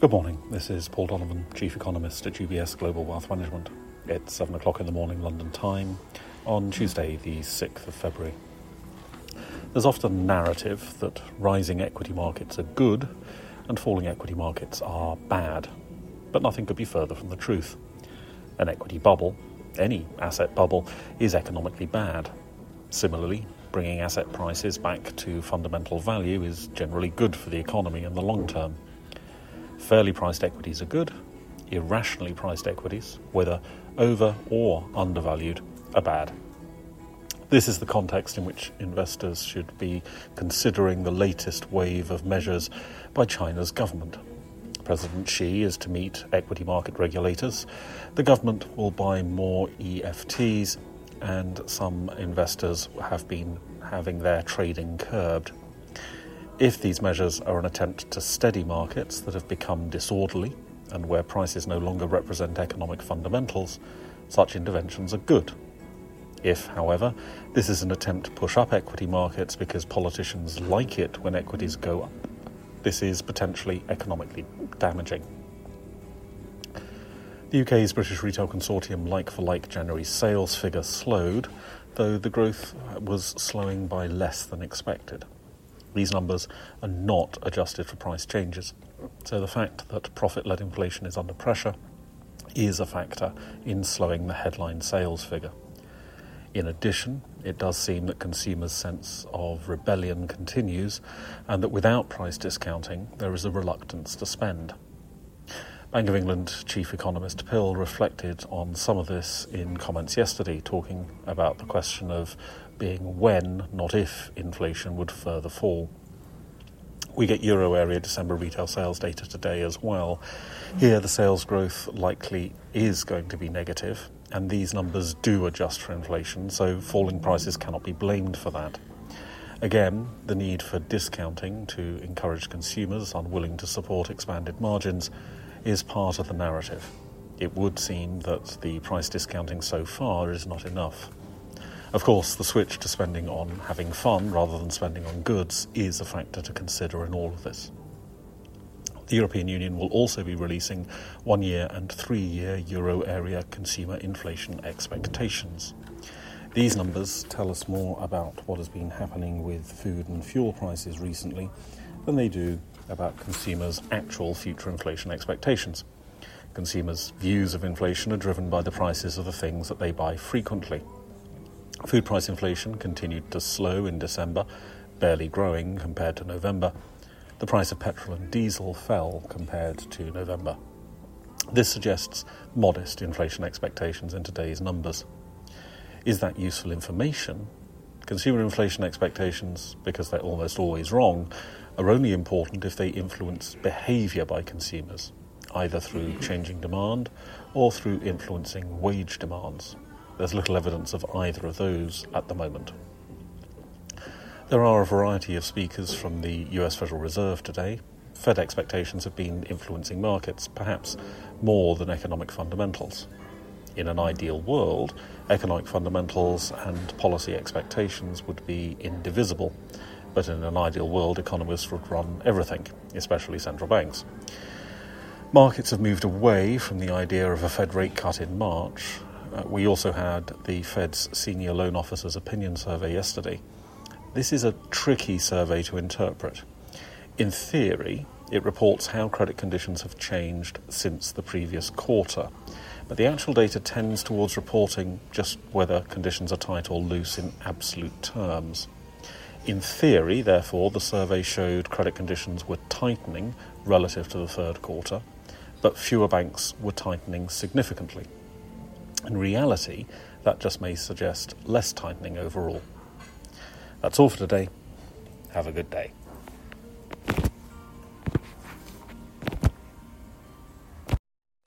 Good morning. This is Paul Donovan, Chief Economist at UBS Global Wealth Management. It's 7 o'clock in the morning London time on Tuesday, the 6th of February. There's often a narrative that rising equity markets are good and falling equity markets are bad, but nothing could be further from the truth. An equity bubble, any asset bubble, is economically bad. Similarly, bringing asset prices back to fundamental value is generally good for the economy in the long term. Fairly priced equities are good, irrationally priced equities, whether over or undervalued, are bad. This is the context in which investors should be considering the latest wave of measures by China's government. President Xi is to meet equity market regulators. The government will buy more ETFs, and some investors have been having their trading curbed. If these measures are an attempt to steady markets that have become disorderly and where prices no longer represent economic fundamentals, such interventions are good. If, however, this is an attempt to push up equity markets because politicians like it when equities go up, this is potentially economically damaging. The UK's British Retail Consortium like for like January sales figure slowed, though the growth was slowing by less than expected. These numbers are not adjusted for price changes. So the fact that profit led inflation is under pressure is a factor in slowing the headline sales figure. In addition, it does seem that consumers' sense of rebellion continues and that without price discounting, there is a reluctance to spend. Bank of England chief economist Pill reflected on some of this in comments yesterday, talking about the question of being when, not if, inflation would further fall. We get euro area December retail sales data today as well. Here, the sales growth likely is going to be negative, and these numbers do adjust for inflation, so falling prices cannot be blamed for that. Again, the need for discounting to encourage consumers unwilling to support expanded margins is part of the narrative. It would seem that the price discounting so far is not enough. Of course, the switch to spending on having fun rather than spending on goods is a factor to consider in all of this. The European Union will also be releasing one year and three year euro area consumer inflation expectations. These numbers tell us more about what has been happening with food and fuel prices recently than they do about consumers' actual future inflation expectations. Consumers' views of inflation are driven by the prices of the things that they buy frequently. Food price inflation continued to slow in December, barely growing compared to November. The price of petrol and diesel fell compared to November. This suggests modest inflation expectations in today's numbers. Is that useful information? Consumer inflation expectations, because they're almost always wrong, are only important if they influence behaviour by consumers, either through mm-hmm. changing demand or through influencing wage demands. There's little evidence of either of those at the moment. There are a variety of speakers from the US Federal Reserve today. Fed expectations have been influencing markets, perhaps more than economic fundamentals. In an ideal world, economic fundamentals and policy expectations would be indivisible, but in an ideal world, economists would run everything, especially central banks. Markets have moved away from the idea of a Fed rate cut in March. Uh, we also had the Fed's senior loan officer's opinion survey yesterday. This is a tricky survey to interpret. In theory, it reports how credit conditions have changed since the previous quarter, but the actual data tends towards reporting just whether conditions are tight or loose in absolute terms. In theory, therefore, the survey showed credit conditions were tightening relative to the third quarter, but fewer banks were tightening significantly. In reality, that just may suggest less tightening overall. That's all for today. Have a good day.